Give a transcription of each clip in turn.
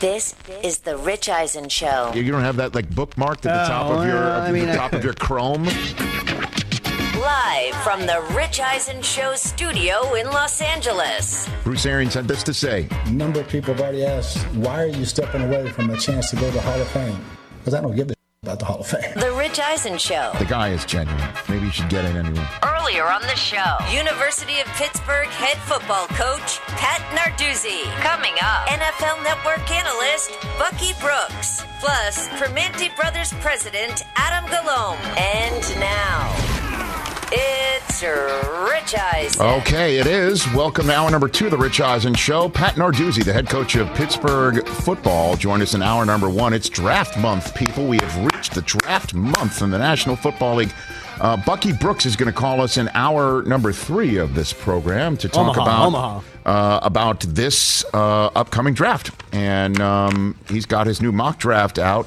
This is the Rich Eisen Show. You don't have that like bookmarked at the top Oh, of your well, I mean, the top of your Chrome. Live from the Rich Eisen Show studio in Los Angeles. Bruce Arians had this to say. A number of people have already asked, why are you stepping away from a chance to go to the Hall of Fame? Because I don't give a about the Hall of Fame. The Rich Eisen Show. The guy is genuine. Maybe you should get in anyway. Earlier on the show, University of Pittsburgh head football coach Pat Narduzzi. Coming up, NFL Network analyst Bucky Brooks. Plus, Permanente Brothers president Adam Galome. And now, it's Rich Eisen. Okay, it is. Welcome to hour number two of the Rich Eisen Show. Pat Narduzzi, the head coach of Pittsburgh football, joined us in hour number one. It's draft month, people. We have reached the draft month in the National Football League. Uh, Bucky Brooks is going to call us in hour number three of this program to talk Omaha, about Omaha. Uh, about this uh, upcoming draft, and um, he's got his new mock draft out,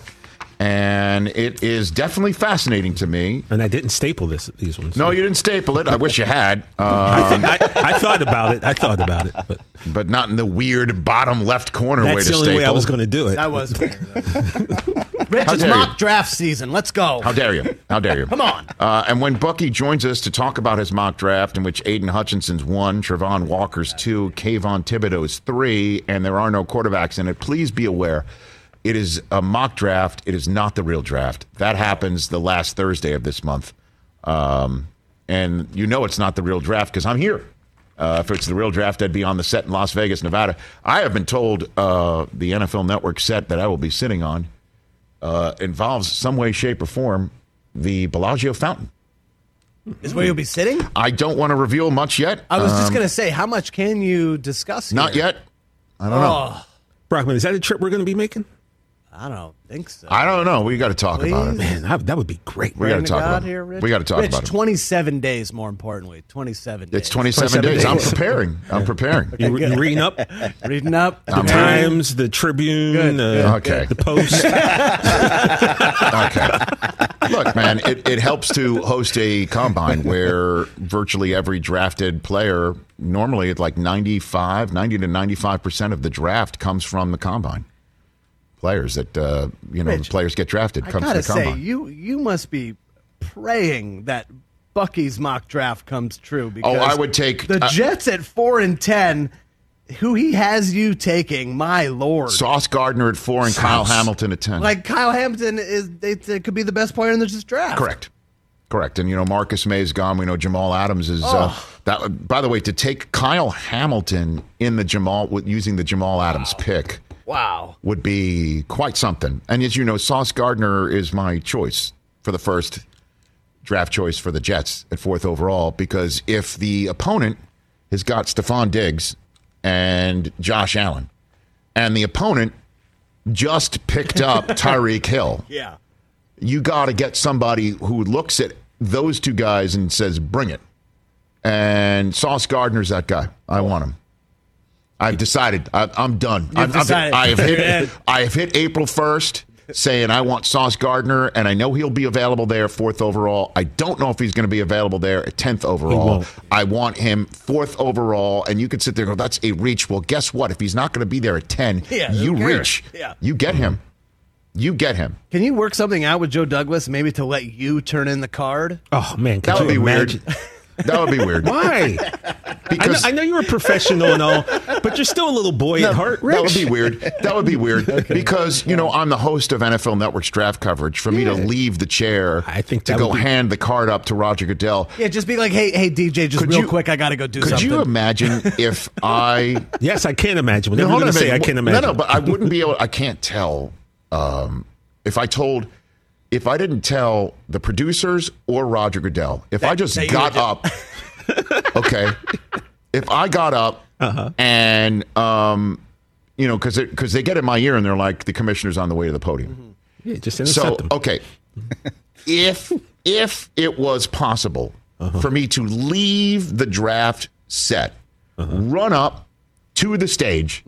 and it is definitely fascinating to me. And I didn't staple this these ones. No, you didn't staple it. I wish you had. Uh, I, I thought about it. I thought about it, but but not in the weird bottom left corner way to staple. that's the only way I was going to do it. That was. Rich, How it's dare you. mock draft season. Let's go. How dare you? How dare you? Come on. Uh, and when Bucky joins us to talk about his mock draft, in which Aidan Hutchinson's one, Travon Walker's two, Kayvon Thibodeaux's three, and there are no quarterbacks in it, please be aware it is a mock draft. It is not the real draft. That happens the last Thursday of this month. Um, and you know it's not the real draft because I'm here. Uh, if it's the real draft, I'd be on the set in Las Vegas, Nevada. I have been told uh, the NFL Network set that I will be sitting on uh, involves some way, shape, or form the Bellagio fountain. Is where you'll be sitting? I don't want to reveal much yet. I was just Um, going to say, how much can you discuss? not yet. I don't know. Oh, Brockman, is that a trip we're going to be making? I don't think so. I don't know. We got to talk about it. Man, that, that would be great. We got to talk God about here, it. We got to talk Rich, about it. 27 days, more importantly. 27 days. It's 27, 27 days. I'm preparing. I'm preparing. You, you reading up the Reading up. I'm Times, the Tribune, Good, uh, Okay. the Post. Okay. Look, man, it, it helps to host a combine where virtually every drafted player, normally it's like 95, 90 to 95% of the draft comes from the combine. Players that, uh, you know, Rich, players get drafted I gotta the say, combine. you you must be praying that Bucky's mock draft comes true. Because Oh, I would take- the uh, Jets at four and ten. Who he has you taking? My lord! Sauce Gardner at four and Kyle Hamilton at 10. like Kyle Hamilton is, it, it could be the best player in this draft. Correct. Correct. And you know, Marcus Maye's gone. We know Jamal Adams is uh, that. By the way, to take Kyle Hamilton in the Jamal using the Jamal Adams pick Wow. would be quite something. And as you know, Sauce Gardner is my choice for the first draft choice for the Jets at fourth overall because if the opponent has got Stefon Diggs and Josh Allen, and the opponent just picked up Tyreek Hill Yeah. you got to get somebody who looks at those two guys and says, "Bring it." And Sauce Gardner's that guy. I want him. I've decided. I, I'm done. I've, I've- decided. I have hit. I have hit April first, saying I want Sauce Gardner, and I know he'll be available there fourth overall. I don't know if he's going to be available there at tenth overall. I want him fourth overall, and you could sit there and go, "That's a reach." Well, guess what? If he's not going to be there at ten, Yeah, you cares? reach. Yeah. You get him. You get him. Can you work something out with Joe Douglas, maybe to let you turn in the card? Oh man, could That would be imagine? weird. That would be weird. Why? I know, Because I know you're a professional and all, but you're still a little boy at heart. that would be weird. That would be weird because you know I'm the host of NFL Network's draft coverage. For me to leave the chair, I think to go be- hand the card up to Roger Goodell. Yeah, just be like, hey, hey, DJ, just Could real you- quick, I got to go do Could something. you imagine if I? Yes, I can't imagine. No, hold you're on going a to say, I can't No, no, but I wouldn't be able. I can't tell. Um, if I told, if I didn't tell the producers or Roger Goodell, if I just got up, okay, if I got up Uh-huh. and um, you know, because because they get in my ear and they're like, the commissioner's on the way to the podium. yeah, just So intercept them. okay, if if it was possible Uh-huh. for me to leave the draft set, run up to the stage,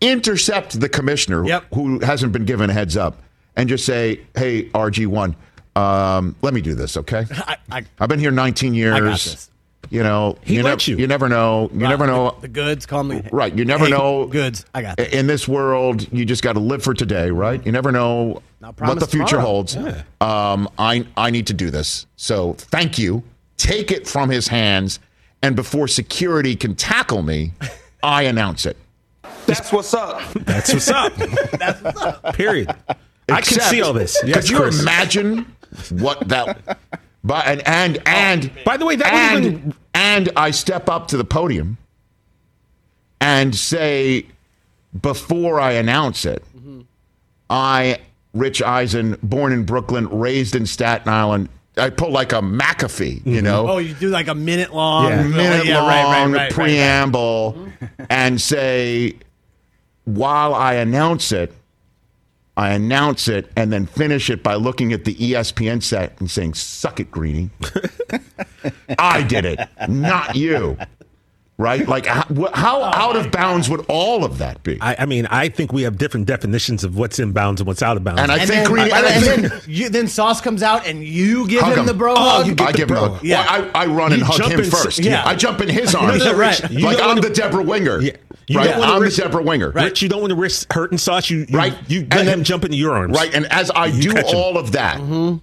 intercept the commissioner Yep. who hasn't been given a heads up, and just say, "Hey, RG one, um, let me do this, okay? I, I, I've been here 19 years. I got this. You know, He you, lets nev- you. you never know. You never know. The goods, call me. Right, you never Hey, know. Goods, I got that. In this world, you just got to live for today, right? You never know what the future tomorrow. holds. Um, I I need to do this, so thank you. Take it from his hands, and before security can tackle me, I announce it. That's what's up. That's what's up. That's what's up. Period. I can see all this. Yes, Could you Chris. imagine what that? But and and oh, and By the way, that and would've and I step up to the podium and say before I announce it, I Rich Eisen, born in Brooklyn, raised in Staten Island. I pull like a McAfee, you mm-hmm. know Oh, you do like a minute long, Yeah. minute yeah, long right, right, right, right, preamble and say, while I announce it, I announce it and then finish it by looking at the ESPN set and saying, Suck it, Greeny. I did it, not you. Right? Like, how, wh- how oh out of bounds would all of that be? I, I mean, I think we have different definitions of what's in bounds and what's out of bounds. And I And think then, Greeny. and, and I think- then, you, then Sauce comes out and you give him him. the bro Oh, hug. you get I the give him bro. a, Yeah. well, I, I run and You hug him in- first. yeah. I jump in his arms. no, right. You like don't I'm the Debra Winger. Yeah. You right? don't wanna I'm risk- the Debra Winger. Rich, you don't want to risk hurting Sauce. You, you Right. You And let then- him jump into your arms. Right. And as I You do catch him. all of that, mm-hmm.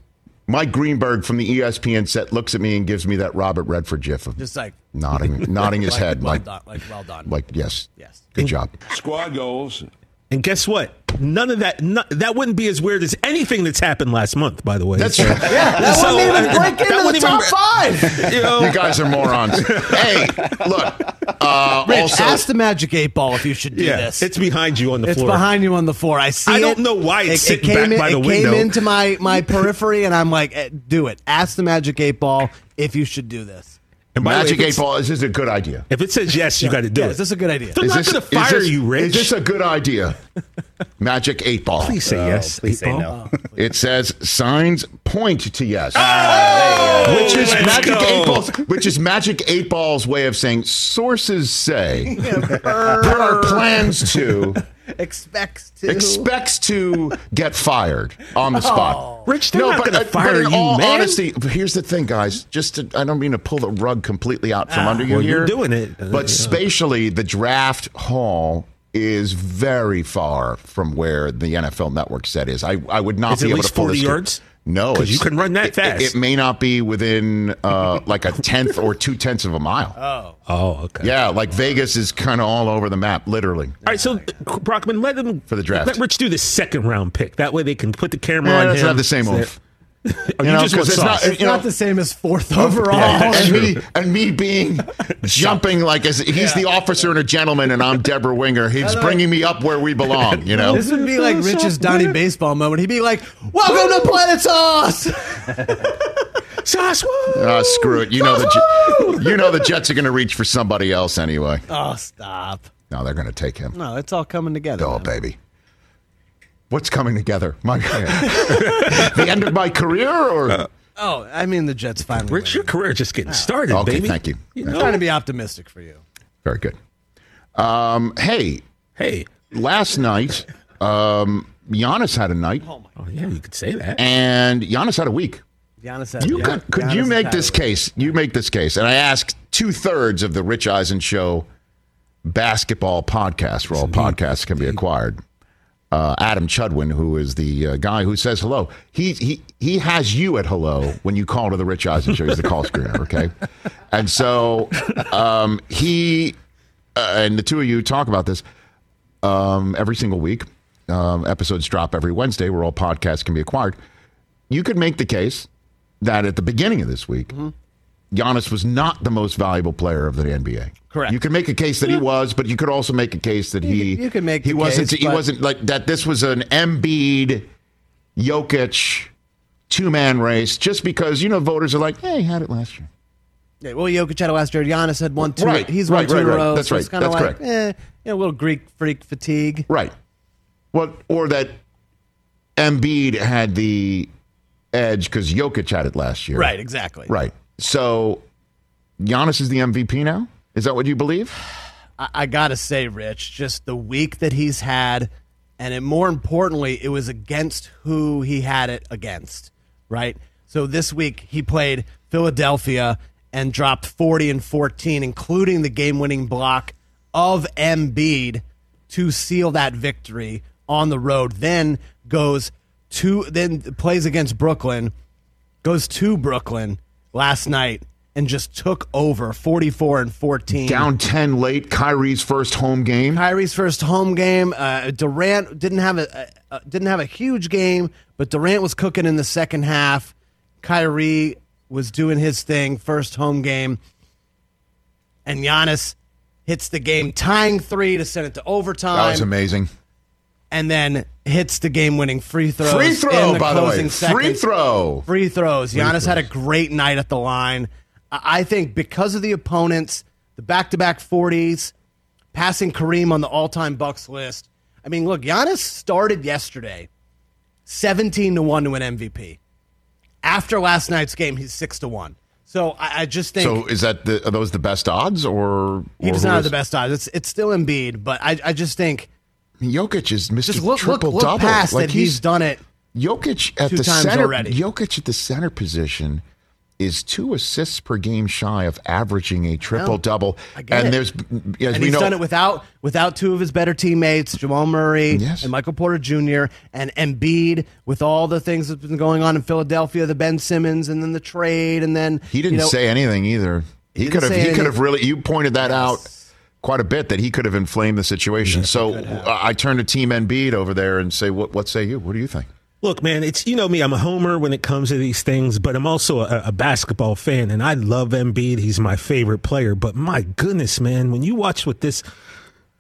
Mike Greenberg from the ESPN set looks at me and gives me that Robert Redford gif of Just like nodding, nodding his like, head, well like, done, like well done. like yes, Yes. good job. Squad goals. And guess what? None of that. No, that wouldn't be as weird as anything that's happened last month. By the way, That's So- right. yeah, that So, wouldn't even uh, break that into the top even- five. You know, You guys are morons. hey, look. Uh, Rich, also, ask the Magic Eight Ball if you should do yeah, this. it's behind you on the It's floor. It's behind you on the floor. I see I don't know why it's it, sitting it came back in, by the it window. came into my my periphery, and I'm like, eh, do it. Ask the Magic Eight Ball if you should do this. And by the way, Magic Eight it's- Ball. Is this a good idea? If it says yes, you got to do yeah, it. is this a good idea? They're Is not going to fire this- you, Rich. Is this a good idea? Magic Eight Ball. Please say uh, yes. please say Eight no. It says signs point to yes. Oh, which is Magic go. Eight Ball's which is Magic Eight Ball's way of saying sources say there are plans to Expects to expects to get fired on the spot. Rich, they're not gonna uh, fire in you, all man. honesty, here's the thing, guys. Just to, I don't mean to pull the rug completely out from under you well, here. you're doing it. But yeah. spatially, the draft hall is very far from where the NFL Network set is. I, I would not Is it be at able least to pull 40 this yards? No, 'Cause you can run that it- fast. It, may not be within uh, like a tenth or two tenths of a mile. Oh, oh, okay. Yeah, like Vegas is kind of all over the map, literally. All right, so Brockman, let them For the draft. Let Rich do the second round pick. That way they can put the camera Yeah, on that's him. not the same Say- oof. Oh, you, You know, just it's not- It's you not the same as fourth overall. and me and me being jumping like as he's the officer and a gentleman, and I'm Debra Winger. He's bringing me up where we belong. You know. This would be like Rich's Donnie baseball moment. He'd be like, "Welcome to Planet Sauce." sauce. woo! Ah, screw it. You know the you know the Jets are going to reach for somebody else anyway. Oh, stop! No, they're going to take him. No, it's all coming together. Oh, man. baby. What's coming together? My the end of my career, or Oh, I mean the Jets finally. Rich, your career just getting started, okay? baby. Thank you. I'm trying to be optimistic for you. Very good. Um, hey, Hey, last night, um, Giannis had a night, oh my! yeah, you could say that. and Giannis had a week. Giannis had, You yeah, could, could Giannis you make this case? You make this case, and I asked two thirds of the Rich Eisen Show basketball podcast, where all podcasts can be acquired. Uh, Adam Chudwin, who is the uh, guy who says hello, he he he has you at hello when you call to the Rich Eisen Show. He's the call screener, okay? And so um, he uh, and the two of you talk about this um, every single week. Um, episodes drop every Wednesday, where all podcasts can be acquired. You could make the case that at the beginning of this week, Giannis was not the most valuable player of the NBA. Correct. You can make a case that he was, but you could also make a case that he you could make he wasn't case, he wasn't like that. This was an Embiid, Jokic, two man race. Just because you know voters are like, hey, he had it last year. Yeah, well, Jokic had it last year. Giannis had one, two. Right, He's right, won two right, in a row. That's so right. It's kind of That's like, correct. eh, you know, a little Greek freak fatigue. Right. Well, or that Embiid had the edge because Jokic had it last year. Right, exactly. Right. So Giannis is the MVP now? Is that what you believe? I, I gotta say, Rich, just the week that he's had, and it, more importantly, it was against who he had it against. Right. So this week he played Philadelphia, and dropped 40 and 14, including the game winning block of Embiid to seal that victory on the road. Then goes to, then plays against Brooklyn, goes to Brooklyn last night and just took over 44 and 14. Down 10 late, Kyrie's first home game. Kyrie's first home game. Uh, Durant didn't have a, didn't have a huge game, but Durant was cooking in the second half. Kyrie was doing his thing, first home game, and Giannis hits the game tying three to send it to overtime. That was amazing. And then hits the game-winning free throw. Free in throw, the by the way. closing Free throw. Free throws. Giannis throws. had a great night at the line. I think because of the opponents, the back-to-back 40s, passing Kareem on the all-time Bucks list. I mean, look, Giannis started yesterday 17 to 1 to win MVP. After last night's game, he's 6 to 1. So I, I just think So is that the, are those the best odds or he does not have the best odds. It's it's still Embiid, but I, I just think Jokic is Mr. just look look, triple look double. past that he's done it. Jokic at the center. already. Jokic at the center position is two assists per game shy of averaging a triple double. And it. there's as and we he's know done it without without two of his better teammates, Jamal Murray Yes. and Michael Porter Jr. and Embiid, with all the things that's been going on in Philadelphia, the Ben Simmons, and then the trade, and then he didn't you know, say anything either. He, could have he could have really you pointed that out quite a bit that he could have inflamed the situation. so uh, I turn to Team Embiid over there and say what what say you? What do you think? Look, man, it's you know me. I'm a homer when it comes to these things, but I'm also a, a basketball fan, and I love Embiid. He's my favorite player. But my goodness, man, when you watch what this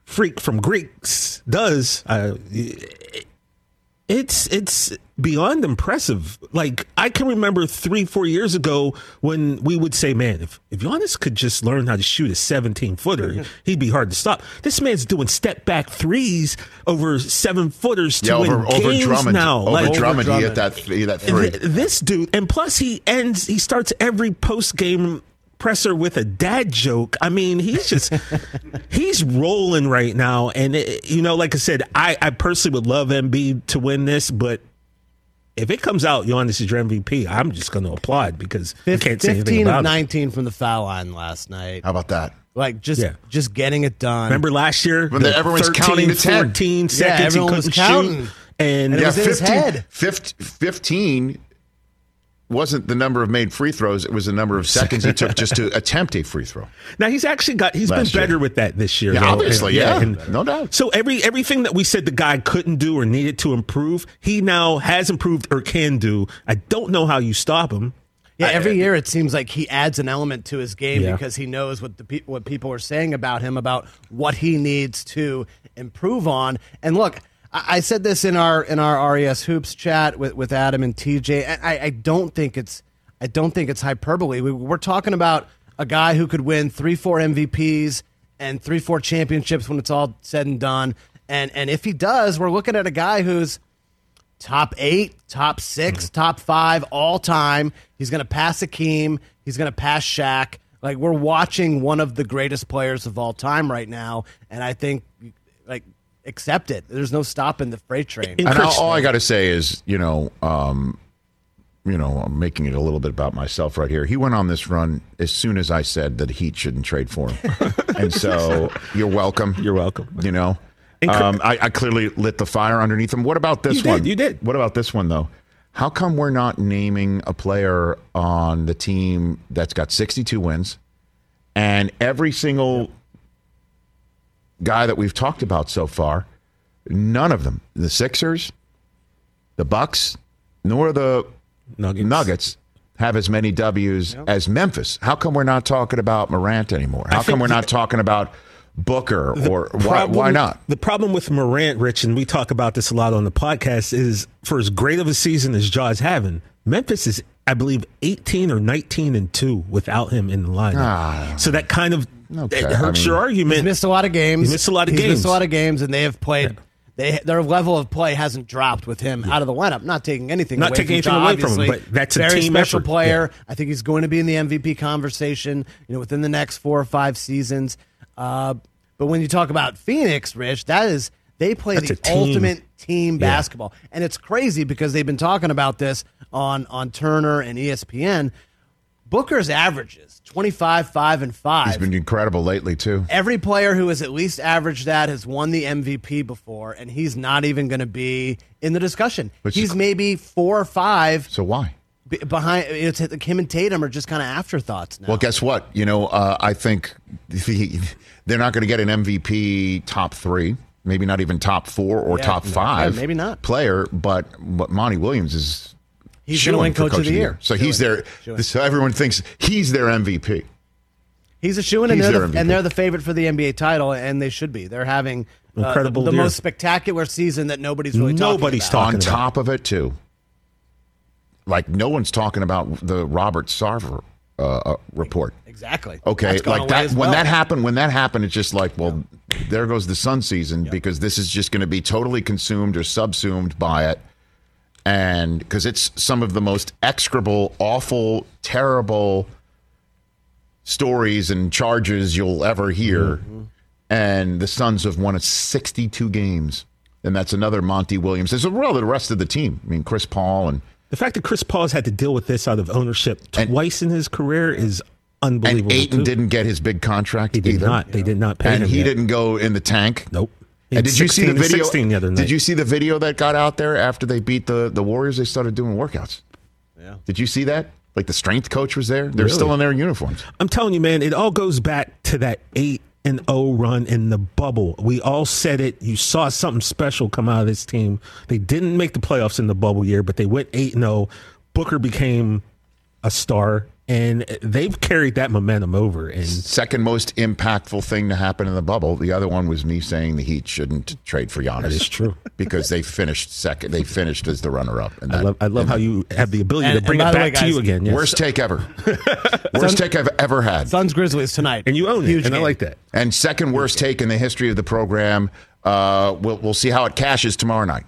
freak from Greeks does, uh, it's it's beyond impressive. Like I can remember three, four years ago when we would say, "Man, if if Giannis could just learn how to shoot a 17 footer, he'd be hard to stop." This man's doing step back threes over seven footers to Yeah, win over over games Drummond. now. Over Like, Drummond, he hit that he hit that three. Th- this dude, and plus he ends, he starts every post game presser with a dad joke. I mean, he's just he's rolling right now, and it, you know, like I said, I I personally would love Embiid to win this, but. If it comes out, Giannis is your MVP, I'm just going to applaud because I can't say anything 15 about of it. 19 from the foul line last night. How about that? Like just Yeah. just getting it done. Remember last year? When the- everyone's counting to 10. 14 seconds, everyone he was couldn't counting. shoot. And, And it was in his head. 15, 15 wasn't the number of made free throws; it was the number of seconds he took just to attempt a free throw. Now he's actually got he's Last been year. better with that this year. Yeah, though. obviously, And- yeah, no doubt. So every everything that we said the guy couldn't do or needed to improve, he now has improved or can do. I don't know how you stop him. Yeah, every year it seems like he adds an element to his game Yeah. because he knows what the pe- what people are saying about him about what he needs to improve on. And look, I, said this in our in our RES hoops chat with, with Adam and TJ. I, I don't think it's I don't think it's hyperbole. We, we're talking about a guy who could win three, four MVPs and three, four championships when it's all said and done. And and if he does, we're looking at a guy who's top eight, top 6 mm-hmm. top five all time. He's going to pass Akeem. He's going to pass Shaq. Like we're watching one of the greatest players of all time right now, and I think like accept it. There's no stopping the freight train. And all, all I got to say is, you know, um, you know, I'm making it a little bit about myself right here. He went on this run as soon as I said that Heat shouldn't trade for him, and so you're welcome. You're welcome. You know, um, I, I clearly lit the fire underneath him. What about this You did, one? you did. What about this one though? How come we're not naming a player on the team that's got 62 wins, and every single guy that we've talked about so far, none of them, the Sixers, the Bucks, nor the Nuggets. Nuggets have as many W's as Memphis. How come we're not talking about Morant anymore? How come we're the- not talking about Booker or why, problem- why not? The problem with Morant, Rich, and we talk about this a lot on the podcast, is for as great of a season as Ja's having, Memphis is, I believe, 18 or 19 and 2 without him in the lineup. Ah. so that kind of Okay, it I hurts mean- your He's argument. missed a lot of games. He missed a lot of He's games. missed a lot of games, and they have played. They their level of play hasn't dropped with him out of the lineup. Not taking anything, Not away taking from anything Ja, away from him, but that's a very team special effort. player. I think he's going to be in the MVP conversation. You know, within the next four or five seasons. Uh, but when you talk about Phoenix, Rich, that is they play That's the team. ultimate team Yeah. basketball, and it's crazy because they've been talking about this on on Turner and ESPN Booker's averages 25, 5, and 5. He's been incredible lately too. Every player who has at least averaged that has won the MVP before, and he's not even going to be in the discussion. Which he's maybe four or five So why? behind. It's him and Tatum are just kind of afterthoughts now. Well, guess what? You know, uh, I think the, they're not going to get an MVP top three, maybe not even top four or Yeah, top five. yeah, maybe not. player, but but Monty Williams is He's gonna shoo-in win for Coach of the Year. So he's Shoo-in. their. Shoo-in. So everyone thinks he's their MVP. He's a shoe in, and they're, the, MVP. and they're the favorite for the NBA title, and they should be. They're having uh, Incredible the, the most spectacular season that nobody's really Nobody's talking about. talking On about. top of it, too, like no one's talking about the Robert Sarver uh, uh, report. Exactly. Okay, That's like that when well. that happened, when that happened, it's just like, well, there goes the Sun season because this is just going to be totally consumed or subsumed by it, and because it's some of the most execrable, awful, terrible stories and charges you'll ever hear, Mm-hmm. and the Suns have won 62 games, and that's another Monty Williams. There's a well, the rest of the team. I mean, Chris Paul and The fact that Chris Paul's had to deal with this out of ownership And- twice in his career is unbelievable. and. Ayton too. didn't get his big contract. He did either. not. They did not pay and him. he yet. didn't go in the tank. Nope. And did you see the video? 16 the other night. Did you see the video that got out there after they beat the the Warriors? They started doing workouts. Yeah. Did you see that? Like the strength coach was there. They're Really? still in their uniforms. I'm telling you, man, it all goes back to that eight and O run in the bubble. We all said it. You saw something special come out of this team. They didn't make the playoffs in the bubble year, but they went eight and O. Booker became a star, and they've carried that momentum over. And Second most impactful thing to happen in the bubble. The other one was me saying the Heat shouldn't trade for Giannis. That is true. because they finished second. They finished as the runner up. And I love, I love and how you have the ability And- to bring it back way, to you again. Yes. Worst take ever. worst take I've ever had. Suns Grizzlies tonight, and you own it, Huge and I like that. And second worst take in the history of the program. Uh, we'll, we'll see how it cashes tomorrow night.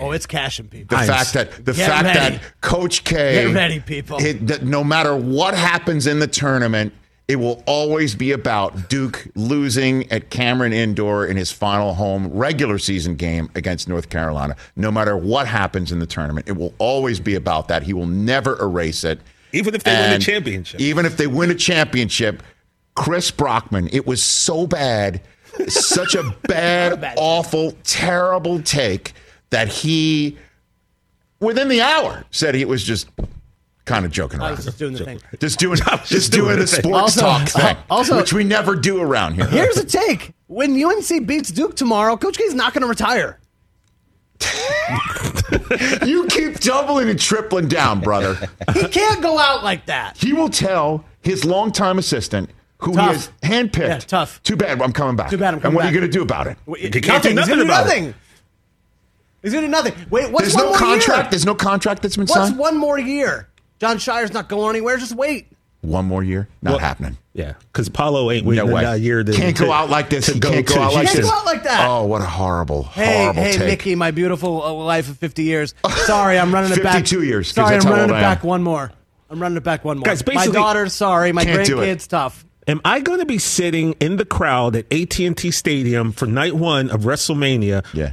Oh, it's cashing people. The I'm fact that the fact ready. that Coach K, Get ready, people. it- that no matter what happens in the tournament, it will always be about Duke losing at Cameron Indoor in his final home regular season game against North Carolina. No matter what happens in the tournament, it will always be about that. He will never erase it. Even if they win the And championship. Even if they win a championship, Chris Brockman, it was so bad, such a bad, awful, terrible take that he, within the hour, said he was just kind of joking oh, around. was just doing the thing. Just doing, just, just doing doing the the thing. sports Also- talk thing, also- which we never do around here. Here's a take: When UNC beats Duke tomorrow, Coach K is not going to retire. you keep doubling and tripling down, brother. He can't go out like that. He will tell his longtime assistant, who Tough. he has handpicked. Yeah, tough. Too bad. I'm coming back. Too bad I'm coming And what are you going to do about it? Wait, You can't nothing. do He's nothing gonna do about it. Nothing. He's gonna do nothing. Wait, what's There's one no more contract. Year? There's no contract that's been What's signed. What's one more year? Jon Scheyer's not going anywhere. Just wait. One more year? Not happening. Yeah, because Paolo ain't waiting No way. a year to Can't to- go out like this. to He can't go to out like Can't this. go out like that. Oh, what a horrible, Hey, horrible hey, take. Mickey, my beautiful uh, life of 50 years. Sorry, I'm running it back. 52 years, 'cause Sorry, I'm running it I back one more. I'm running it back one more. Guys, my basically- daughter, sorry. My Can't do it. grandkids, tough. Am I going to be sitting in the crowd at AT&T Stadium for night one of WrestleMania Yeah.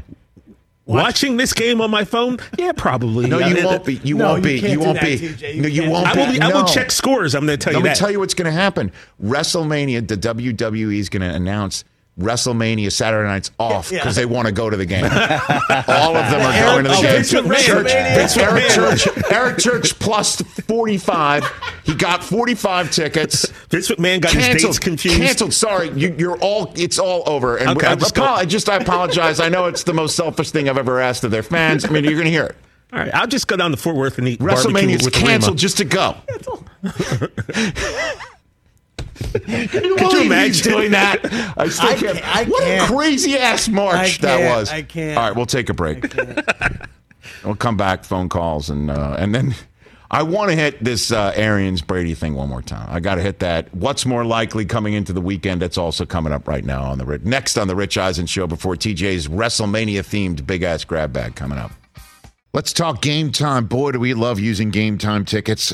Watching this game on my phone? Yeah, probably. No, you won't be. You No, won't you be. can't You do won't that, be. TJ. You No, you can't won't I be. will be. I will No. check scores. I'm going to tell you. Let you me that. tell you what's going to happen. WrestleMania, the WWE is going to announce WrestleMania Saturday nights off Yeah. because they want to go to the game. All of them are Eric- going to the oh, game. Church, Vince Eric Church, Eric Church plus 45. He got 45 tickets. Vince McMahon got his dates confused. Canceled. Sorry, you, you're all. It's all over. And Okay, I, just apo- I just I apologize. I know it's the most selfish thing I've ever asked of their fans. I mean, you're going to hear it. All right, I'll just go down to Fort Worth and eat WrestleMania's canceled just to go. Can you Could you imagine? doing that? I still I can't. can't- I what can't. a crazy ass march that was. I can't. All right, we'll take a break. We'll come back, phone calls, and uh, and then I want to hit this uh, Arians Brady thing one more time. I got to hit that. What's more likely coming into the weekend? That's also coming up right now on the next on the Rich Eisen show before TJ's WrestleMania themed big ass grab bag coming up. Let's talk game time. Boy, do we love using game time tickets.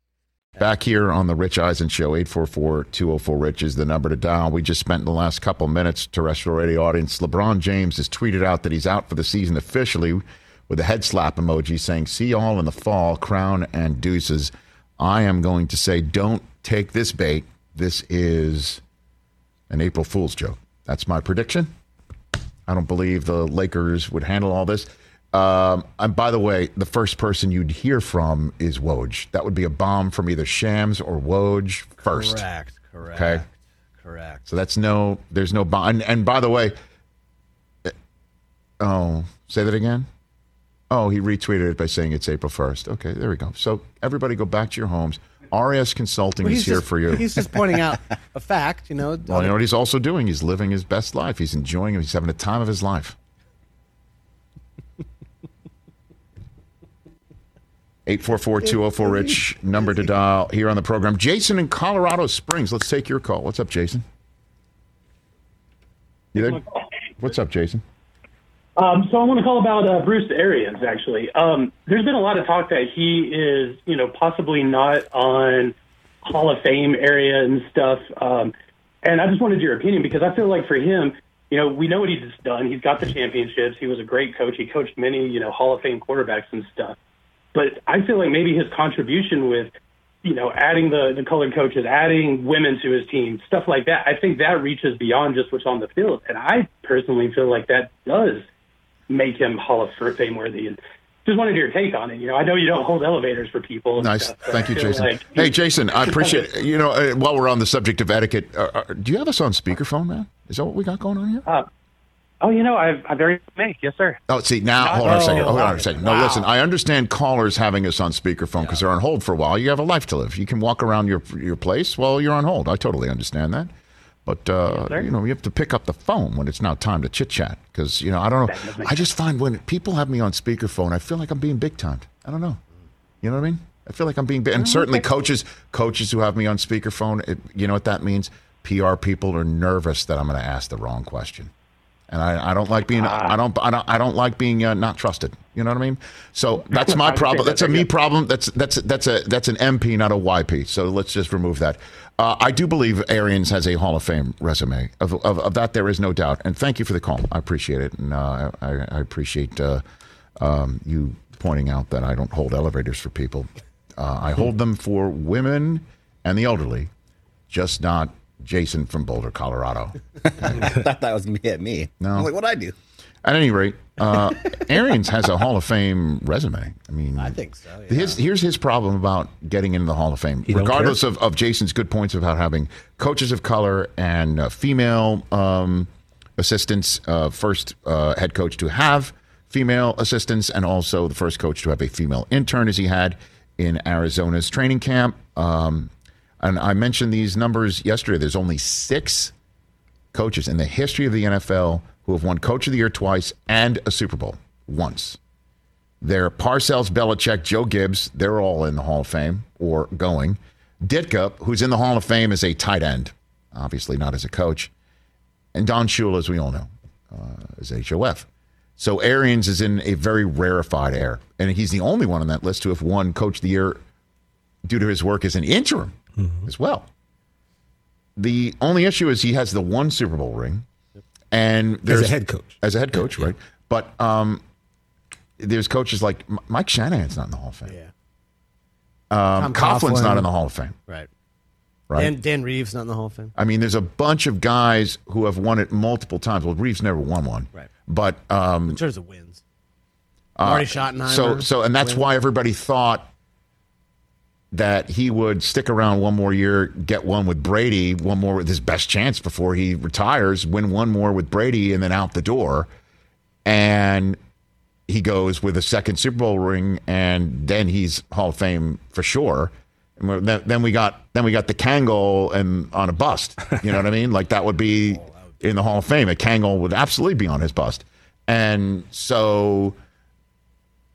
Back here on the Rich Eisen Show, 844-204-RICH is the number to dial. We just spent the last couple minutes, terrestrial radio audience. LeBron James has tweeted out that he's out for the season officially with a head slap emoji saying, see y'all in the fall, crown and deuces. I am going to say, don't take this bait. This is an April Fool's joke. That's my prediction. I don't believe the Lakers would handle all this. Um, and by the way, the first person you'd hear from is Woj. That would be a bomb from either Shams or Woj first. Correct. Correct. Okay. Correct. So that's no, there's no bomb. And, and by the way, uh, oh, say that again. Oh, he retweeted it by saying it's April 1st. Okay, there we go. So everybody go back to your homes. RS Consulting Well, is here just- for you. He's just pointing out a fact, you know. Well, you know what he's also doing? He's living his best life. He's enjoying it. He's having a time of his life. 844-204-RICH, number to dial here on the program. Jason in Colorado Springs. Let's take your call. What's up, Jason? You there? What's up, Jason? Um, so I want to call about uh, Bruce Arians. Actually, um, there's been a lot of talk that he is, you know, possibly not on Hall of Fame area and stuff. Um, and I just wanted your opinion because I feel like for him, you know, we know what he's done. He's got the championships. He was a great coach. He coached many, you know, Hall of Fame quarterbacks and stuff. But I feel like maybe his contribution with, you know, adding the the colored coaches, adding women to his team, stuff like that. I think that reaches beyond just what's on the field. And I personally feel like that does make him Hall of Fame worthy. And just wanted your take on it. You know, I know you don't hold elevators for people. Nice. stuff, Thank you, Jason. like hey, Jason, I appreciate, you know, uh, while we're on the subject of etiquette, uh, uh, do you have us on speakerphone, man? Is that what we got going on here? Oh, you know, I, I very may. Yes, sir. Oh, see now. Hold on a Oh, second. Hold on a second. No, Wow. listen. I understand callers having us on speakerphone because they're on hold for a while. You have a life to live. You can walk around your your place while you're on hold. I totally understand that. But uh, sir. you know, you have to pick up the phone when it's now time to chit chat because you know I don't know. I just find when people have me on speakerphone, I feel like I'm being big timed. I don't know. You know what I mean? I feel like I'm being, big and certainly coaches, coaches who have me on speakerphone, it, you know what that means? PR people are nervous that I'm going to ask the wrong question and I, I don't like being I don't I don't I don't like being uh, not trusted. You know what I mean? So that's my problem. that That's a me good. problem. That's that's that's a that's an MP, not a YP. So let's just remove that. Uh, I do believe Arians has a Hall of Fame resume. Of, of, of that, there is no doubt. And thank you for the call. I appreciate it, and uh, I, I appreciate uh, um, you pointing out that I don't hold elevators for people. Uh, I hold them for women and the elderly, just not Jason from Boulder, Colorado. I thought that was gonna be at me. No. I'm like, what I do? At any rate, uh, Arians has a Hall of Fame resume. I mean, I think so, His, here's his problem about getting into the Hall of Fame, don't regardless of, of Jason's good points about having coaches of color and uh, female um, assistants, uh, first uh, head coach to have female assistants and also the first coach to have a female intern, as he had in Arizona's training camp. Um, and I mentioned these numbers yesterday. There's only six coaches in the history of the NFL who have won Coach of the Year twice and a Super Bowl once. They're Parcells, Belichick, Joe Gibbs. They're all in the Hall of Fame or going. Ditka, who's in the Hall of Fame as a tight end, obviously not as a coach. And Don Shula, as we all know, uh, is HOF. So Arians is in a very rarefied air. And he's the only one on that list to have won Coach of the Year due to his work as an interim as well. The only issue is he has the one Super Bowl ring, and there's as a head coach. as a head coach, right? But um, there's coaches like M- Mike Shanahan's not in the Hall of Fame. Yeah. Um, Tom Coughlin's Coughlin. not in the Hall of Fame, Right. right? Dan, Dan Reeves not in the Hall of Fame. I mean, there's a bunch of guys who have won it multiple times. Well, Reeves never won one, Right. But um, In terms of wins. Marty Schottenheimer. so so and that's wins. why everybody thought that he would stick around one more year, get one with Brady, one more with his best chance before he retires, win one more with Brady, and then out the door. And he goes with a second Super Bowl ring, and then he's Hall of Fame for sure. And then, we got then we got the Kangol and on a bust. You know what I mean? Like that would be in the Hall of Fame. A Kangol would absolutely be on his bust. And so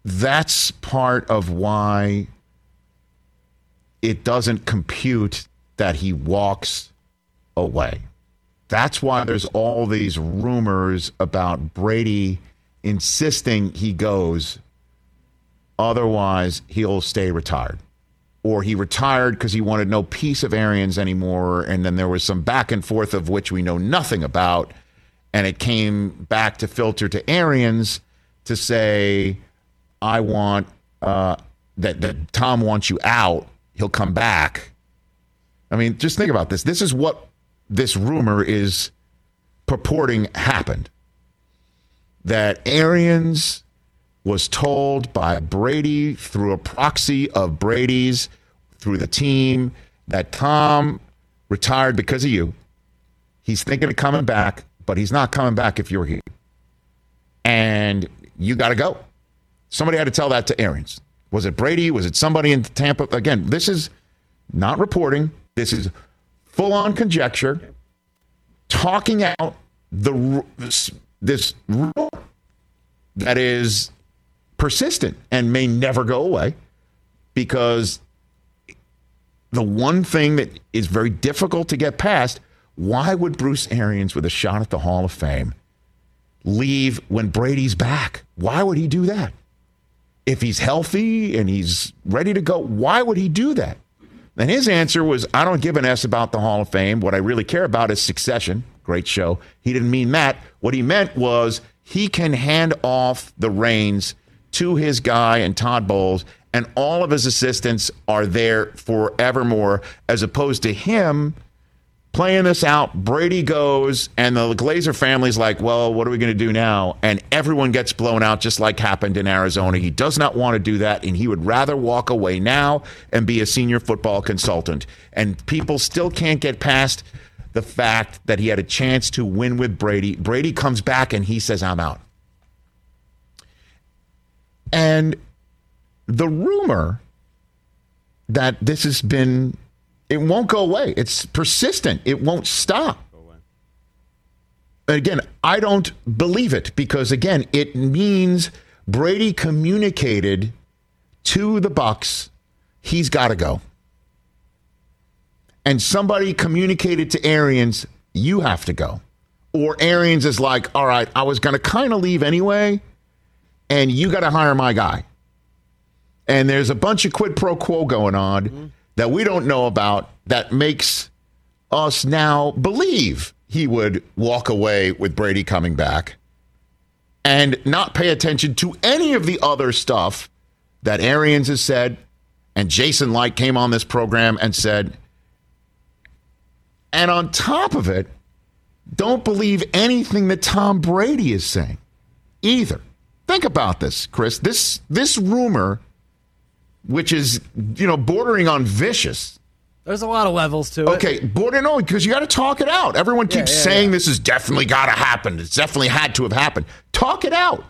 that's part of why it doesn't compute that he walks away. That's why there's all these rumors about Brady insisting he goes. Otherwise, he'll stay retired. Or he retired because he wanted no piece of Arians anymore. And then there was some back and forth of which we know nothing about. And it came back to filter to Arians to say, I want uh, that, that Tom wants you out. He'll come back. I mean, just think about this. This is what this rumor is purporting happened. That Arians was told by Brady through a proxy of Brady's through the team that Tom retired because of you. He's thinking of coming back, but he's not coming back if you're here. And you got to go. Somebody had to tell that to Arians. Was it Brady? Was it somebody in Tampa? Again, this is not reporting. This is full on conjecture, talking out the this, this rule that is persistent and may never go away because the one thing that is very difficult to get past why would Bruce Arians, with a shot at the Hall of Fame, leave when Brady's back? Why would he do that? If he's healthy and he's ready to go, why would he do that? And his answer was, I don't give an S about the Hall of Fame. What I really care about is succession. Great show. He didn't mean that. What he meant was he can hand off the reins to his guy and Todd Bowles, and all of his assistants are there forevermore, as opposed to him playing this out. Brady goes, and the Glazer family's like, well, what are we going to do now? And everyone gets blown out, just like happened in Arizona. He does not want to do that, and he would rather walk away now and be a senior football consultant. And people still can't get past the fact that he had a chance to win with Brady. Brady comes back and he says, I'm out. And the rumor that this has been it won't go away. It's persistent. It won't stop. Again, I don't believe it because again, it means Brady communicated to the Bucks he's got to go. And somebody communicated to Arians, you have to go. Or Arians is like, all right, I was going to kind of leave anyway, and you got to hire my guy. And there's a bunch of quid pro quo going on mm-hmm. That we don't know about that makes us now believe he would walk away with Brady coming back and not pay attention to any of the other stuff that Arians has said. And Jason Licht came on this program and said, and on top of it, don't believe anything that Tom Brady is saying either. Think about this, Chris. This this rumor, which is you know bordering on vicious. There's a lot of levels to it. Okay, border no, because you got to talk it out. Everyone keeps yeah, saying yeah. this has definitely got to happen. It's definitely had to have happened. Talk it out.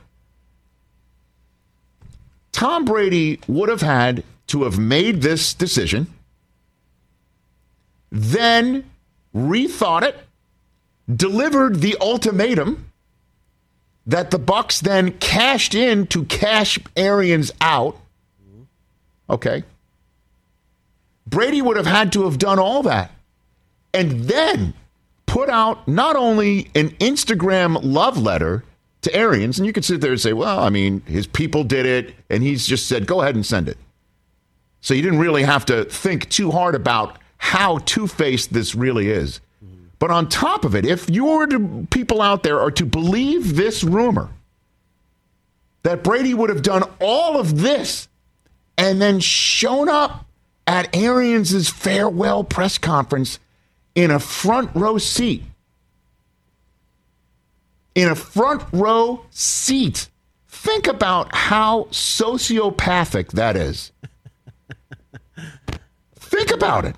Tom Brady would have had to have made this decision, then rethought it, delivered the ultimatum that the Bucks then cashed in to cash Arians out. Okay. Brady would have had to have done all that and then put out not only an Instagram love letter to Arians, and you could sit there and say, well, I mean, his people did it, and he's just said, go ahead and send it. So you didn't really have to think too hard about how two faced this really is. But on top of it, if your people out there are to believe this rumor that Brady would have done all of this and then shown up at Arians' farewell press conference in a front row seat, in a front row seat, think about how sociopathic that is. think about it.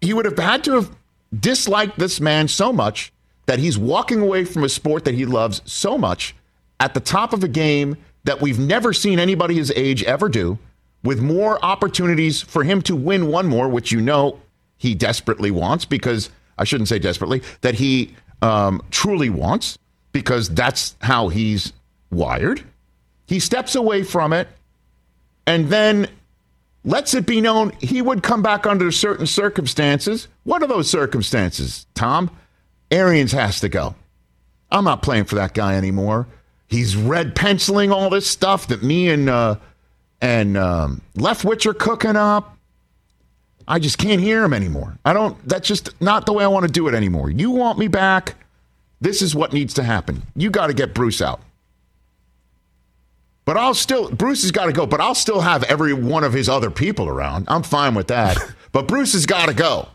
He would have had to have disliked this man so much that he's walking away from a sport that he loves so much at the top of a game that we've never seen anybody his age ever do, with more opportunities for him to win one more, which you know he desperately wants, because I shouldn't say desperately, that he um, truly wants, because that's how he's wired. He steps away from it and then lets it be known he would come back under certain circumstances. What are those circumstances, Tom? Arians has to go. I'm not playing for that guy anymore. He's red penciling all this stuff that me and uh, and um, Leftwich are cooking up. I just can't hear him anymore. I don't. That's just not the way I want to do it anymore. You want me back? This is what needs to happen. You got to get Bruce out. But I'll still, Bruce has got to go, but I'll still have every one of his other people around. I'm fine with that. but Bruce has got to go.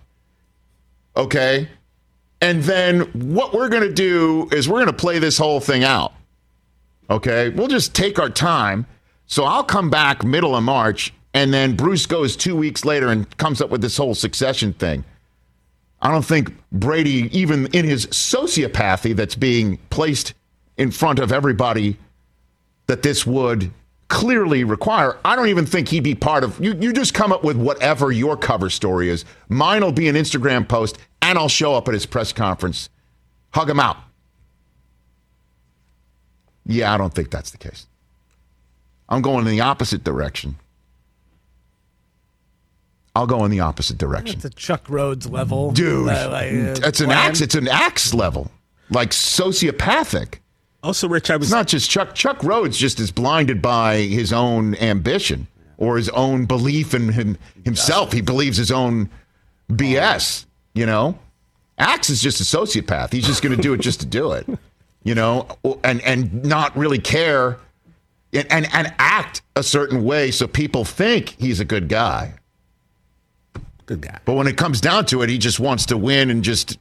Okay? And then what we're going to do is we're going to play this whole thing out. Okay? We'll just take our time. So I'll come back middle of March, and then Bruce goes two weeks later and comes up with this whole succession thing. I don't think Brady, even in his sociopathy that's being placed in front of everybody that this would clearly require. I don't even think he'd be part of you. You just come up with whatever your cover story is. Mine will be an Instagram post, and I'll show up at his press conference. Hug him out. Yeah, I don't think that's the case. I'm going in the opposite direction. I'll go in the opposite direction. It's a Chuck Rhoades level, Dude, uh, like, uh, it's an axe. It's an axe level, like sociopathic. Also, Rich, I was It's not just Chuck. Chuck Rhoades just is blinded by his own ambition or his own belief in him, himself. He believes his own BS. You know, Axe is just a sociopath. He's just going to do it just to do it. You know, and and not really care, and, and and act a certain way so people think he's a good guy. good guy. But when it comes down to it, he just wants to win and just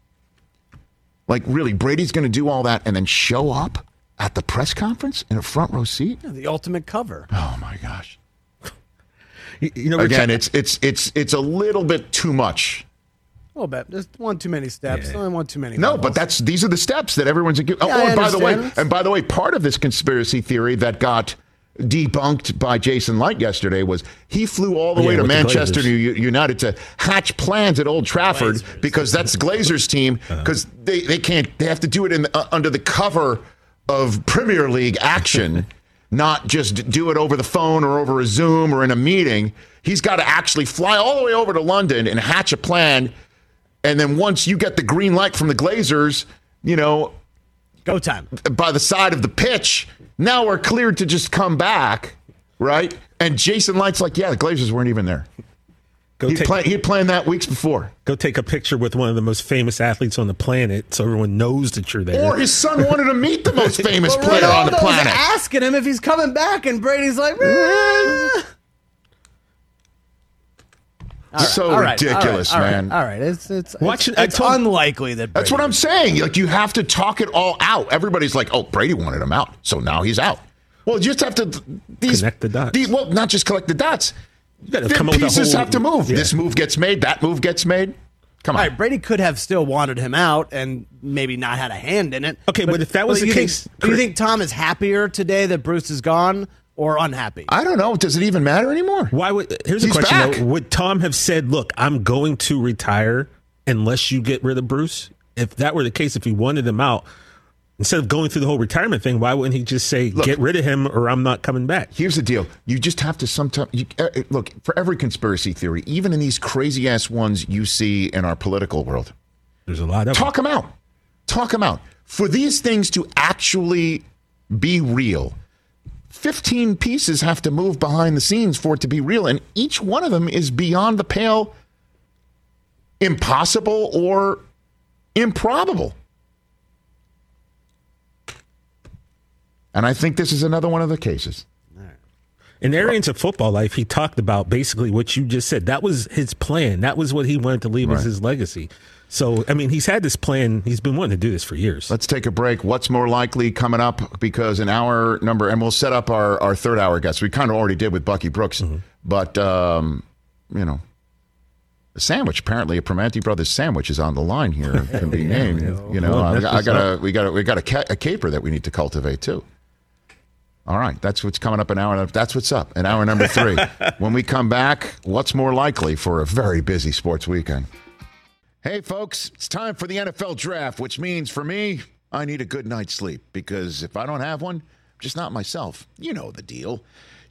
like really Brady's going to do all that and then show up at the press conference in a front row seat. the ultimate cover. Oh my gosh! You, you know, Again, it's it's it's it's a little bit too much. A little bit. Just one too many steps. Only one too many. No, levels. but that's these are the steps that everyone's. Oh, Yeah, oh, and by the way, and by the way, part of this conspiracy theory that got debunked by Jason Licht yesterday was he flew all the Yeah, way to Manchester United to hatch plans at Old Trafford because that's Glazers team Uh-huh. because they, they can't they have to do it in uh, under the cover of Premier League action, not just do it over the phone or over a Zoom or in a meeting. He's got to actually fly all the way over to London and hatch a plan. And then once you get the green light from the Glazers, you know, go time. by the side of the pitch, now we're cleared to just come back, right? And Jason Licht's like, yeah, the Glazers weren't even there. go He'd, take, play, he'd planned that weeks before. go take a picture with one of the most famous athletes on the planet so everyone knows that you're there. Or his son wanted to meet the most famous But player on the planet. asking him if he's coming back, and Brady's like, "Eh." so All right, ridiculous, all right, man. All right, it's it's Watch it's, it's told- unlikely that. That's what I'm saying. Like you have to talk it all out. Everybody's like, "Oh, Brady wanted him out, so now he's out." Well, you just have to these, Connect the dots. these- well, not just collect the dots. You gotta The come up with a pieces whole- have to move. Yeah. This move gets made. That move gets made. Come on. right, Brady could have still wanted him out and maybe not had a hand in it. Okay, but if that was the case- think, do you think Tom is happier today that Bruce is gone, or unhappy? I don't know. Does it even matter anymore? Why would here's a question back. though. Would Tom have said, Look, I'm going to retire unless you get rid of Bruce? If that were the case, if he wanted him out, instead of going through the whole retirement thing, why wouldn't he just say, Get rid of him or I'm not coming back? Here's the deal. You just have to sometimes you, uh, uh, look for every conspiracy theory, even in these crazy ass ones you see in our political world. There's a lot of Talk them out. Talk them out. For these things to actually be real, 15 pieces have to move behind the scenes for it to be real. And each one of them is beyond the pale impossible or improbable. And I think this is another one of the cases. In Arians of Football Life, he talked about basically what you just said. That was his plan. That was what he wanted to leave as his legacy. So, I mean, he's had this plan. He's been wanting to do this for years. Let's take a break. What's more likely coming up? Because an hour number, and we'll set up our, our third hour guest. We kind of already did with Bucky Brooks, but um, you know, a sandwich. Apparently, a Primanti Brothers sandwich is on the line here. Can be named. You know, I, I got up. a we got a, we got a, ca- a caper that we need to cultivate too. All right, that's what's coming up an hour. That's what's up. An hour number three. when we come back, what's more likely for a very busy sports weekend? Hey, folks, it's time for the NFL draft, which means for me, I need a good night's sleep because if I don't have one, I'm just not myself. You know the deal.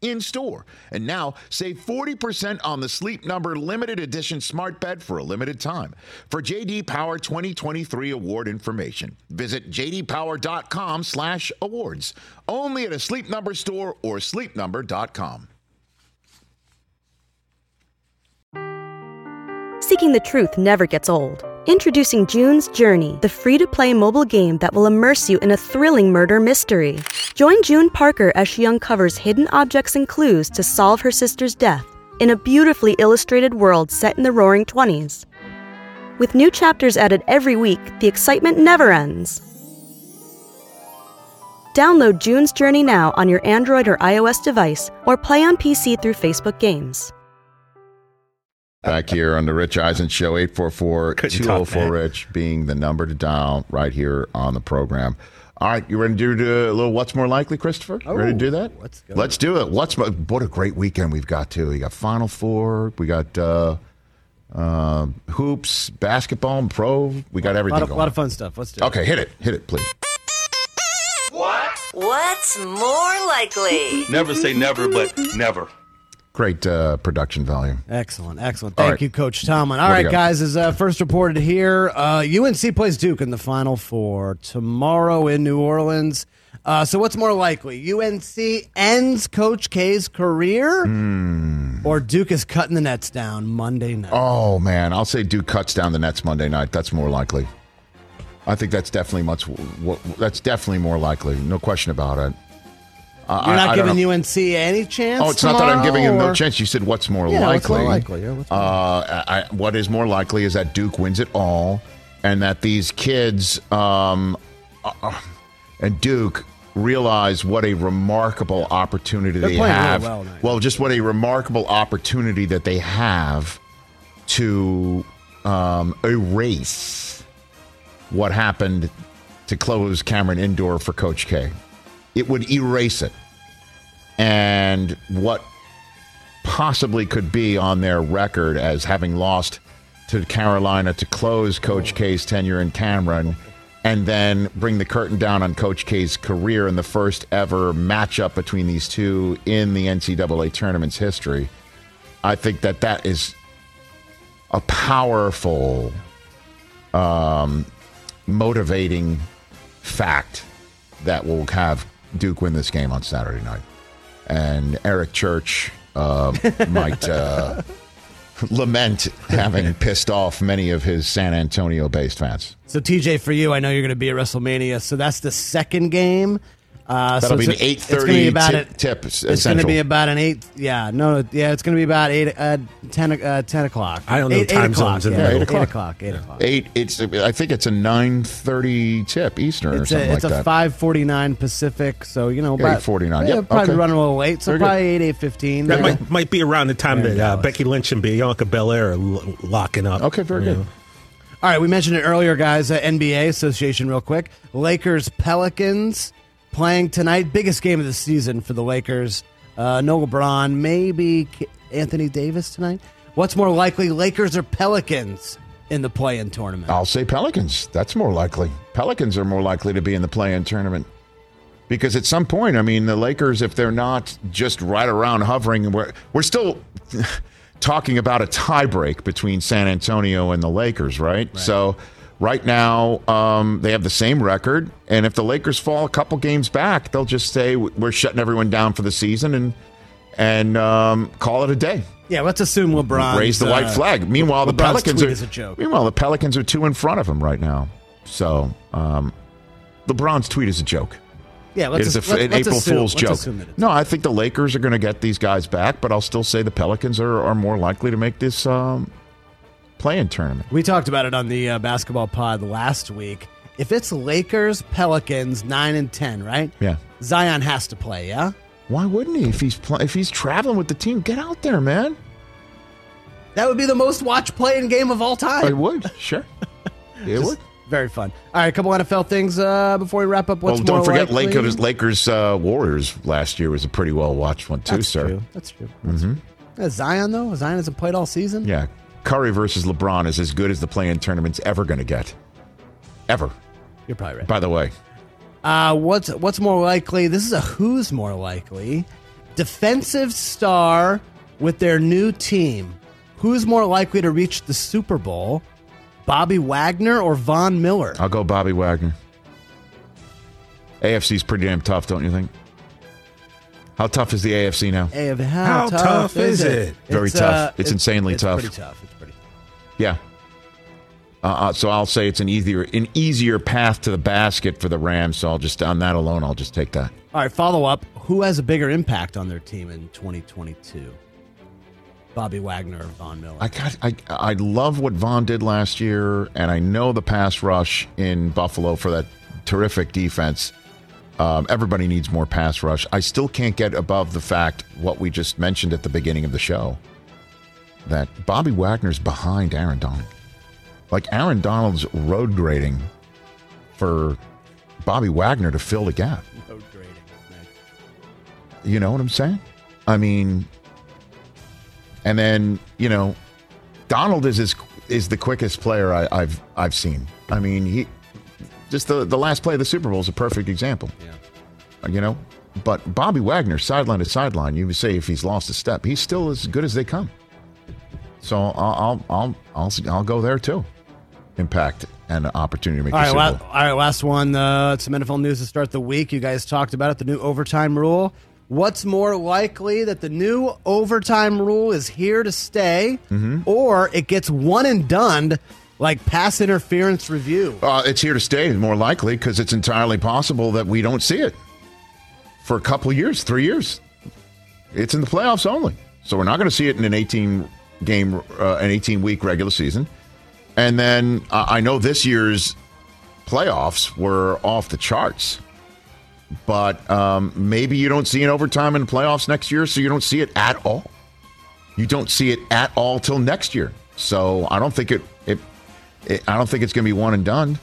in store. And now save 40% on the Sleep Number limited edition smart bed for a limited time. For JD Power 2023 award information, visit jdpower.com/awards. Only at a Sleep Number store or sleepnumber.com. Seeking the truth never gets old. Introducing June's Journey, the free to play mobile game that will immerse you in a thrilling murder mystery. Join June Parker as she uncovers hidden objects and clues to solve her sister's death in a beautifully illustrated world set in the roaring 20s. With new chapters added every week, the excitement never ends. Download June's Journey now on your Android or iOS device or play on PC through Facebook Games. Back here on the Rich Eisen Show, 844 204. Rich being the number to dial right here on the program. All right, you ready to do a little What's More Likely, Christopher? You ready to do that? let's go. Let's do it. What's mo- What a great weekend we've got, too. We got Final Four, we got uh, uh, hoops, basketball, and pro. We got A everything lot, of, going. lot of fun stuff. Let's do it. Okay, hit it. Hit it, please. What? What's more likely? Never say never, but never. Great uh, production value. Excellent, excellent. Thank right. you, Coach Tomlin. All What right, guys, as uh, first reported here, uh, UNC plays Duke in the Final Four tomorrow in New Orleans. Uh, so, what's more likely? UNC ends Coach K's career, or Duke is cutting the nets down Monday night? Oh man, I'll say Duke cuts down the Nets Monday night. That's more likely. I think that's definitely much. That's definitely more likely. No question about it. I- You're not I don't giving. UNC any chance. Oh, it's not that I'm giving him no or- chance. You said what's more Yeah, what's likely? more likely? Yeah, what's more uh, I, what is more likely is that Duke wins it all, and that these kids um, uh, and Duke realize what a remarkable opportunity They're they playing really have. well just what a remarkable opportunity that they have to um, erase what happened to close Cameron Indoor for Coach K. It would erase it. And what possibly could be on their record as having lost to Carolina to close Coach K's tenure in Cameron and then bring the curtain down on Coach K's career in the first ever matchup between these two in the NCAA tournament's history. I think that that is a powerful, um, motivating fact that will have Duke win this game on Saturday night. And Eric Church uh, might uh, lament having pissed off many of his San Antonio based fans. So, TJ, for you, I know you're going to be at WrestleMania. So that's the second game. Uh, That'll be it's an a- eight gonna be about tip, it- tip. It's going to be about an eight. Yeah, no, yeah, it's going to be about eight, uh, 10, uh, 10 o'clock. I don't know eight, time eight o'clock, zones in yeah, there. eight Eight o'clock. o'clock. Eight o'clock. eight. It's I think it's a nine thirty tip Eastern or It's something a, it's like a five forty nine Pacific, so you know Yeah, about 8:49. Yeah, Yep, probably okay. running a little late, so Very good. probably eight eight fifteen. That might might be around the time Very that uh, Becky Lynch and Bianca Belair are l- locking up. Okay, very good. know. All right, we mentioned it earlier, guys. Uh, NBA Association, real quick. Lakers Pelicans playing tonight. Biggest game of the season for the Lakers. Uh, no LeBron, maybe Anthony Davis tonight. What's more likely, Lakers or Pelicans in the play-in tournament? I'll say Pelicans. That's more likely. Pelicans are more likely to be in the play-in tournament because at some point, I mean, the Lakers, if they're not just right around hovering, we're we're still talking about a tiebreak between San Antonio and the Lakers, right? So. Right now, um, they have the same record, and if the Lakers fall a couple games back, they'll just say we're shutting everyone down for the season and and um, call it a day. Yeah, let's assume LeBron raise the white flag. Meanwhile, the Pelicans tweet are is a joke. Meanwhile, the Pelicans are two in front of him right now. So, um, LeBron's tweet is a joke. Yeah, let's it is a, an April assume- Fool's joke. assume that it's- No, I think the Lakers are going to get these guys back, but I'll still say the Pelicans are, are more likely to make this um, play-in tournament. We talked about it on the uh, basketball pod last week. If it's Lakers, Pelicans, nine and ten, right? Yeah. Zion has to play. Yeah. Why wouldn't he? If he's pl- if he's traveling with the team, get out there, man. That would be the most watched playing game of all time. It would, sure. It would. Very fun. All right, a couple NFL things uh, before we wrap up. What's well, don't forget likely? Lakers. Lakers uh, Warriors last year was a pretty well watched one too, sir. That's sir. true. That's true. That's hmm Uh, Zion though, Zion hasn't played all season. Yeah, Curry versus LeBron is as good as the play-in tournament's ever going to get. Ever. You're probably right. By the way, Uh, what's what's more likely? This is a who's more likely. Defensive star with their new team. Who's more likely to reach the Super Bowl? Bobby Wagner or Von Miller? I'll go Bobby Wagner. AFC's pretty damn tough, don't you think? How tough is the AFC now? Hey, how, How tough is it? Very tough. It's insanely it's tough. Pretty tough. Yeah. Uh, uh, so I'll say it's an easier an easier path to the basket for the Rams. So I'll just on that alone, I'll just take that. All right, follow up. Who has a bigger impact on their team in 2022? Bobby Wagner or Von Miller? I got I I love what Von did last year, and I know the pass rush in Buffalo for that terrific defense. Um, everybody needs more pass rush. I still can't get above the fact what we just mentioned at the beginning of the show that Bobby Wagner's behind Aaron Donald. Like Aaron Donald's road grading for Bobby Wagner to fill the gap. Road grading. You know what I'm saying? I mean, and then you know, Donald is his, is the quickest player I, I've I've seen. I mean, he just the the last play of the Super Bowl is a perfect example. Yeah. Uh, you know, but Bobby Wagner, sideline to sideline, you would say if he's lost a step, he's still as good as they come. So I'll I'll I'll I'll, I'll go there too. Impact and opportunity to make All the la- all right. Last one. Uh, some NFL news to start the week. You guys talked about it. The new overtime rule. What's more likely that the new overtime rule is here to stay, Mm-hmm. or it gets one and done, like pass interference review? Uh, it's here to stay, more likely, because it's entirely possible that we don't see it for a couple years, three years. It's in the playoffs only, so we're not going to see it in an 18 game, uh, an 18 week regular season. And then uh, I know this year's playoffs were off the charts, but um, maybe you don't see an overtime in the playoffs next year, so you don't see it at all. You don't see it at all till next year. So I don't think it. it, it I don't think it's going to be one and done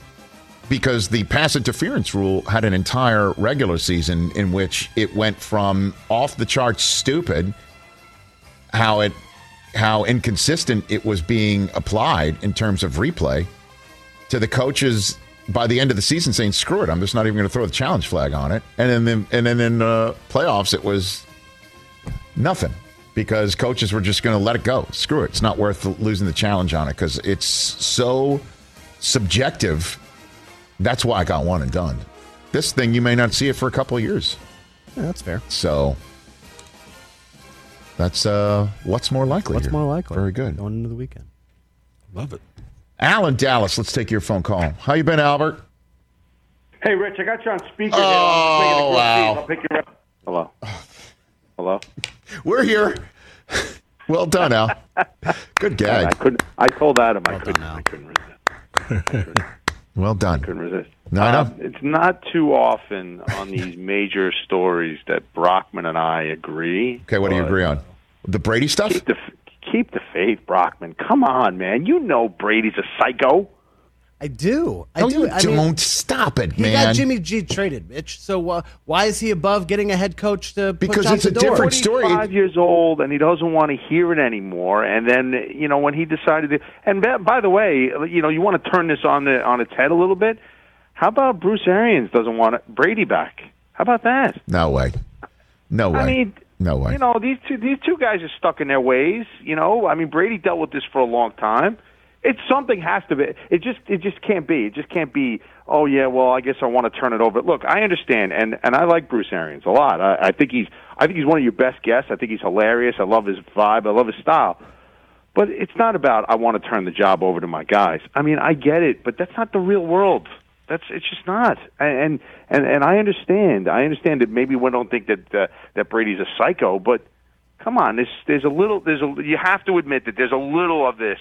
because the pass interference rule had an entire regular season in which it went from off the charts stupid how it how inconsistent it was being applied in terms of replay to the coaches by the end of the season saying screw it i'm just not even going to throw the challenge flag on it. And then and then in uh, playoffs it was nothing because coaches were just going to let it go. Screw it it's not worth losing the challenge on it because it's so subjective. That's why i got one and done. This thing you may not see it for a couple of years. Yeah, that's fair. so that's uh what's more likely What's here. more likely? very good Going into the weekend. Love it. Al in Dallas, let's take your phone call. How you been, Albert? Hey, Rich, I got you on speaker. Oh, wow. I'll pick you up. Hello. Hello. We're here. well done, Al. Good gag. I couldn't. I told Adam I couldn't. I couldn't resist. Well done. Couldn't resist. No, Um, it's not too often on these major stories that Brockman and I agree. Okay, what do you agree on? The Brady stuff? Keep the keep the faith, Brockman. Come on, man. You know Brady's a psycho. I do. I No, do. you I don't. Stop it, man. he man. got Jimmy G traded, Mitch. So uh, why is he above getting a head coach to push Because out it's the a door? different story. Five years old, and he doesn't want to hear it anymore. And then, you know, when he decided to, and by- by the way, you know, you want to turn this on the on its head a little bit. How about Bruce Arians doesn't want Brady back? How about that? No way. No way. I mean, no way. You know, these two these two guys are stuck in their ways. You know, I mean, Brady dealt with this for a long time. It's something has to be. It just it just can't be. It just can't be. Oh yeah, well, I guess I want to turn it over. Look, I understand, and and I like Bruce Arians a lot. I, I think he's I think he's one of your best guests. I think he's hilarious. I love his vibe. I love his style. But it's not about I want to turn the job over to my guys. I mean, I get it, but that's not the real world. That's it's just not. And and and I understand. I understand that maybe we don't think that uh, that Brady's a psycho, but come on, there's there's a little there's a you have to admit that there's a little of this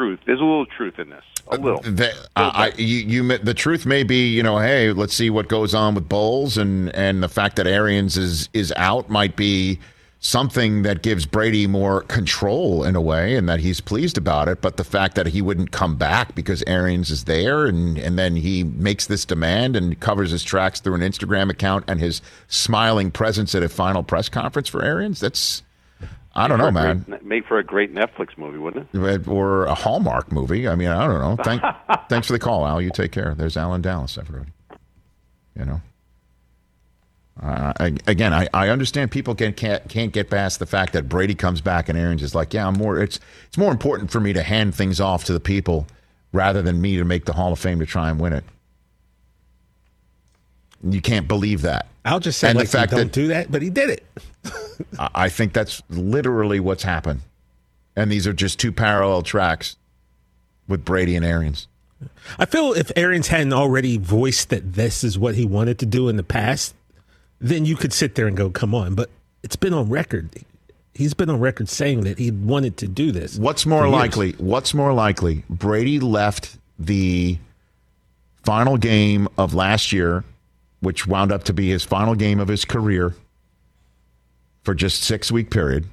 truth. There's a little truth in this. A uh, little. The, uh, I, I- you, you, the truth may be, you know, hey, let's see what goes on with Bowles, and and the fact that Arians is is out might be something that gives Brady more control in a way, and that he's pleased about it. But the fact that he wouldn't come back because Arians is there, and and then he makes this demand and covers his tracks through an Instagram account and his smiling presence at a final press conference for Arians, that's. I don't know, man. great- make for a great Netflix movie, wouldn't it? or a Hallmark movie. I mean, I don't know. Thank, thanks for the call, Al. You take care. There's Alan Dallas, everybody. You know. Uh, I, again, I, I understand people can, can't can't get past the fact that Brady comes back and Arians is like, yeah, I'm more. It's it's more important for me to hand things off to the people rather than me to make the Hall of Fame to try and win it. You can't believe that. I'll just say And the like fact he don't that- do that, but he did it. I I think that's literally what's happened. And these are just two parallel tracks with Brady and Arians. I feel if Arians hadn't already voiced that this is what he wanted to do in the past, then you could sit there and go, "Come on!" But it's been on record. He's been on record saying that he wanted to do this. What's more likely? What's more likely? Brady left the final game of last year, which wound up to be his final game of his career for just six week period.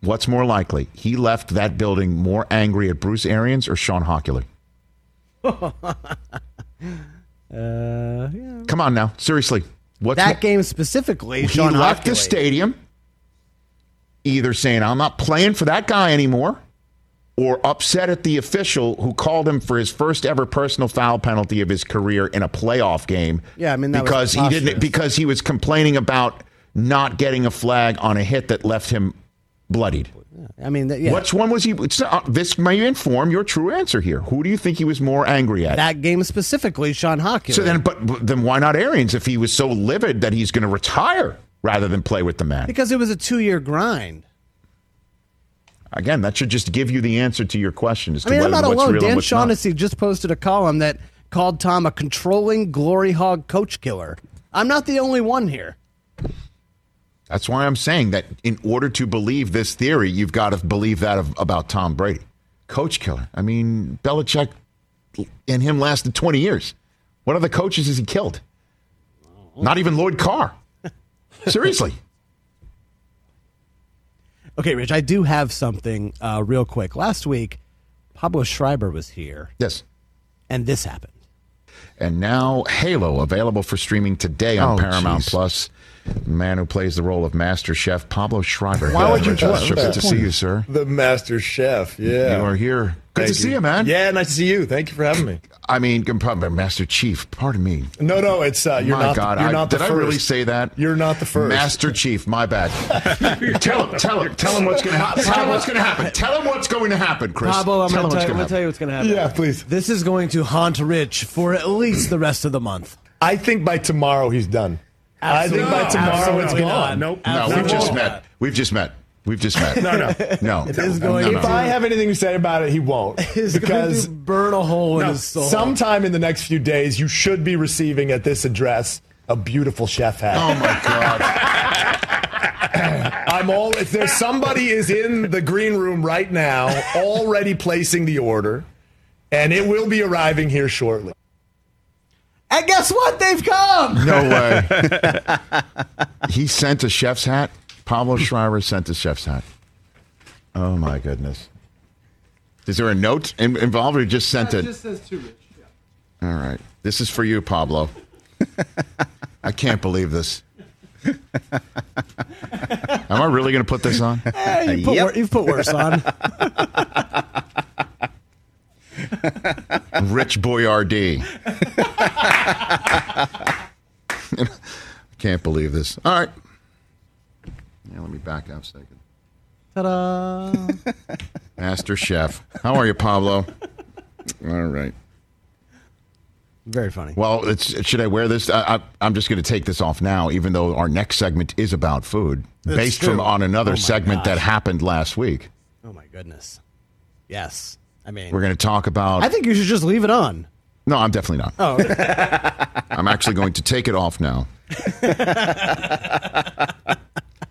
What's more likely? He left that building more angry at Bruce Arians or Shawn Hochuli? Uh, yeah. Come on now, seriously. What's that mo- game specifically, he Sean left the stadium either saying i'm not playing for that guy anymore or upset at the official who called him for his first ever personal foul penalty of his career in a playoff game Yeah, I mean, that was because he didn't because he was complaining about not getting a flag on a hit that left him bloodied I mean, yeah. which one was he it's not, uh, this may inform your true answer here who do you think he was more angry at that game specifically, Shawn Hochuli. so then but but then why not arians if he was so livid that he's going to retire rather than play with the man because it was a two-year grind. Again, that should just give you the answer to your question as to I mean, I'm not what's alone. Dan what's not. Shaughnessy just posted a column that called Tom a controlling glory hog coach killer. I'm not the only one here. That's why I'm saying that in order to believe this theory, you've got to believe that of, about Tom Brady, coach killer. I mean, Belichick and him lasted 20 years. What other coaches has he killed? Not even Lloyd Carr. Seriously. Okay, Rich, I do have something uh, real quick. Last week, Pablo Schreiber was here, Yes. and this happened. And now Halo available for streaming today on Oh, Paramount jeez. Plus. The man who plays the role of Master Chef Pablo Schreiber. Why would you with us. Good to see you, sir. The Master Chef. Yeah. You are here. Good Thank to see you, man. Yeah, nice to see you. Thank you for having me. I mean, probably Master Chief. Pardon me. No, no, it's uh, you're my not. God, you're I- not the did I really say that? You're not the first. Master Chief. My bad. tell him. Tell him. Tell him what's going to happen. Tell him what's going to happen. Tell him what's going to happen, Chris. Pablo, I'm going to what's tell, going you- to I'm gonna happen. tell you what's going to happen. Yeah, please. This is going to haunt Rich for at least the rest of the month. I think by tomorrow he's done. I think by tomorrow it's gone. not. Nope. No, we've just met. We've just met. We've just met. No, no. no. It is going no, no. If I have anything to say about it, he won't. He's going to burn a hole in No, his soul. sometime in the next few days, you should be receiving at this address a beautiful chef hat. Oh my God. I'm all. If there's somebody is in the green room right now, already placing the order, and it will be arriving here shortly. And guess what? They've come. No way. he sent a chef's hat. Pablo Schreiber sent a chef's hat. Oh my goodness. Is there a note in, involved or he just sent it? Just says too rich. All right. This is for you, Pablo. I can't believe this. Am I really going to put this on? Eh, you put Yep. wor- you've put worse on. Rich Boyardee. I can't believe this. All right. Yeah, let me back up a second. Ta-da. Master Chef. How are you, Pablo? All right. Very funny. Well, it's, should I wear this? I, I, I'm just going to take this off now, even though our next segment is about food, That's based true. from on another Oh my segment that happened last week. Oh my goodness. Yes. I mean, We're going to talk about. I think you should just leave it on. no, I'm definitely not. Oh, I'm actually going to take it off now.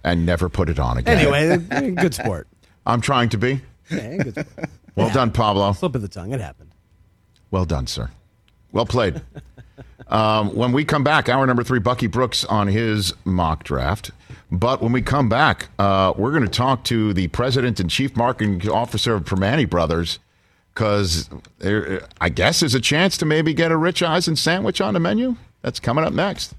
and never put it on again. anyway, good sport. I'm trying to be. Yeah, good sport. Well done, Pablo. Slip of the tongue. It happened. Well done, sir. Well played. um, when we come back, hour number three, Bucky Brooks on his mock draft. But when we come back, uh, we're going to talk to the president and chief marketing officer of Primanti Brothers because I guess, there's a chance to maybe get a Rich Eisen sandwich on the menu. That's coming up next.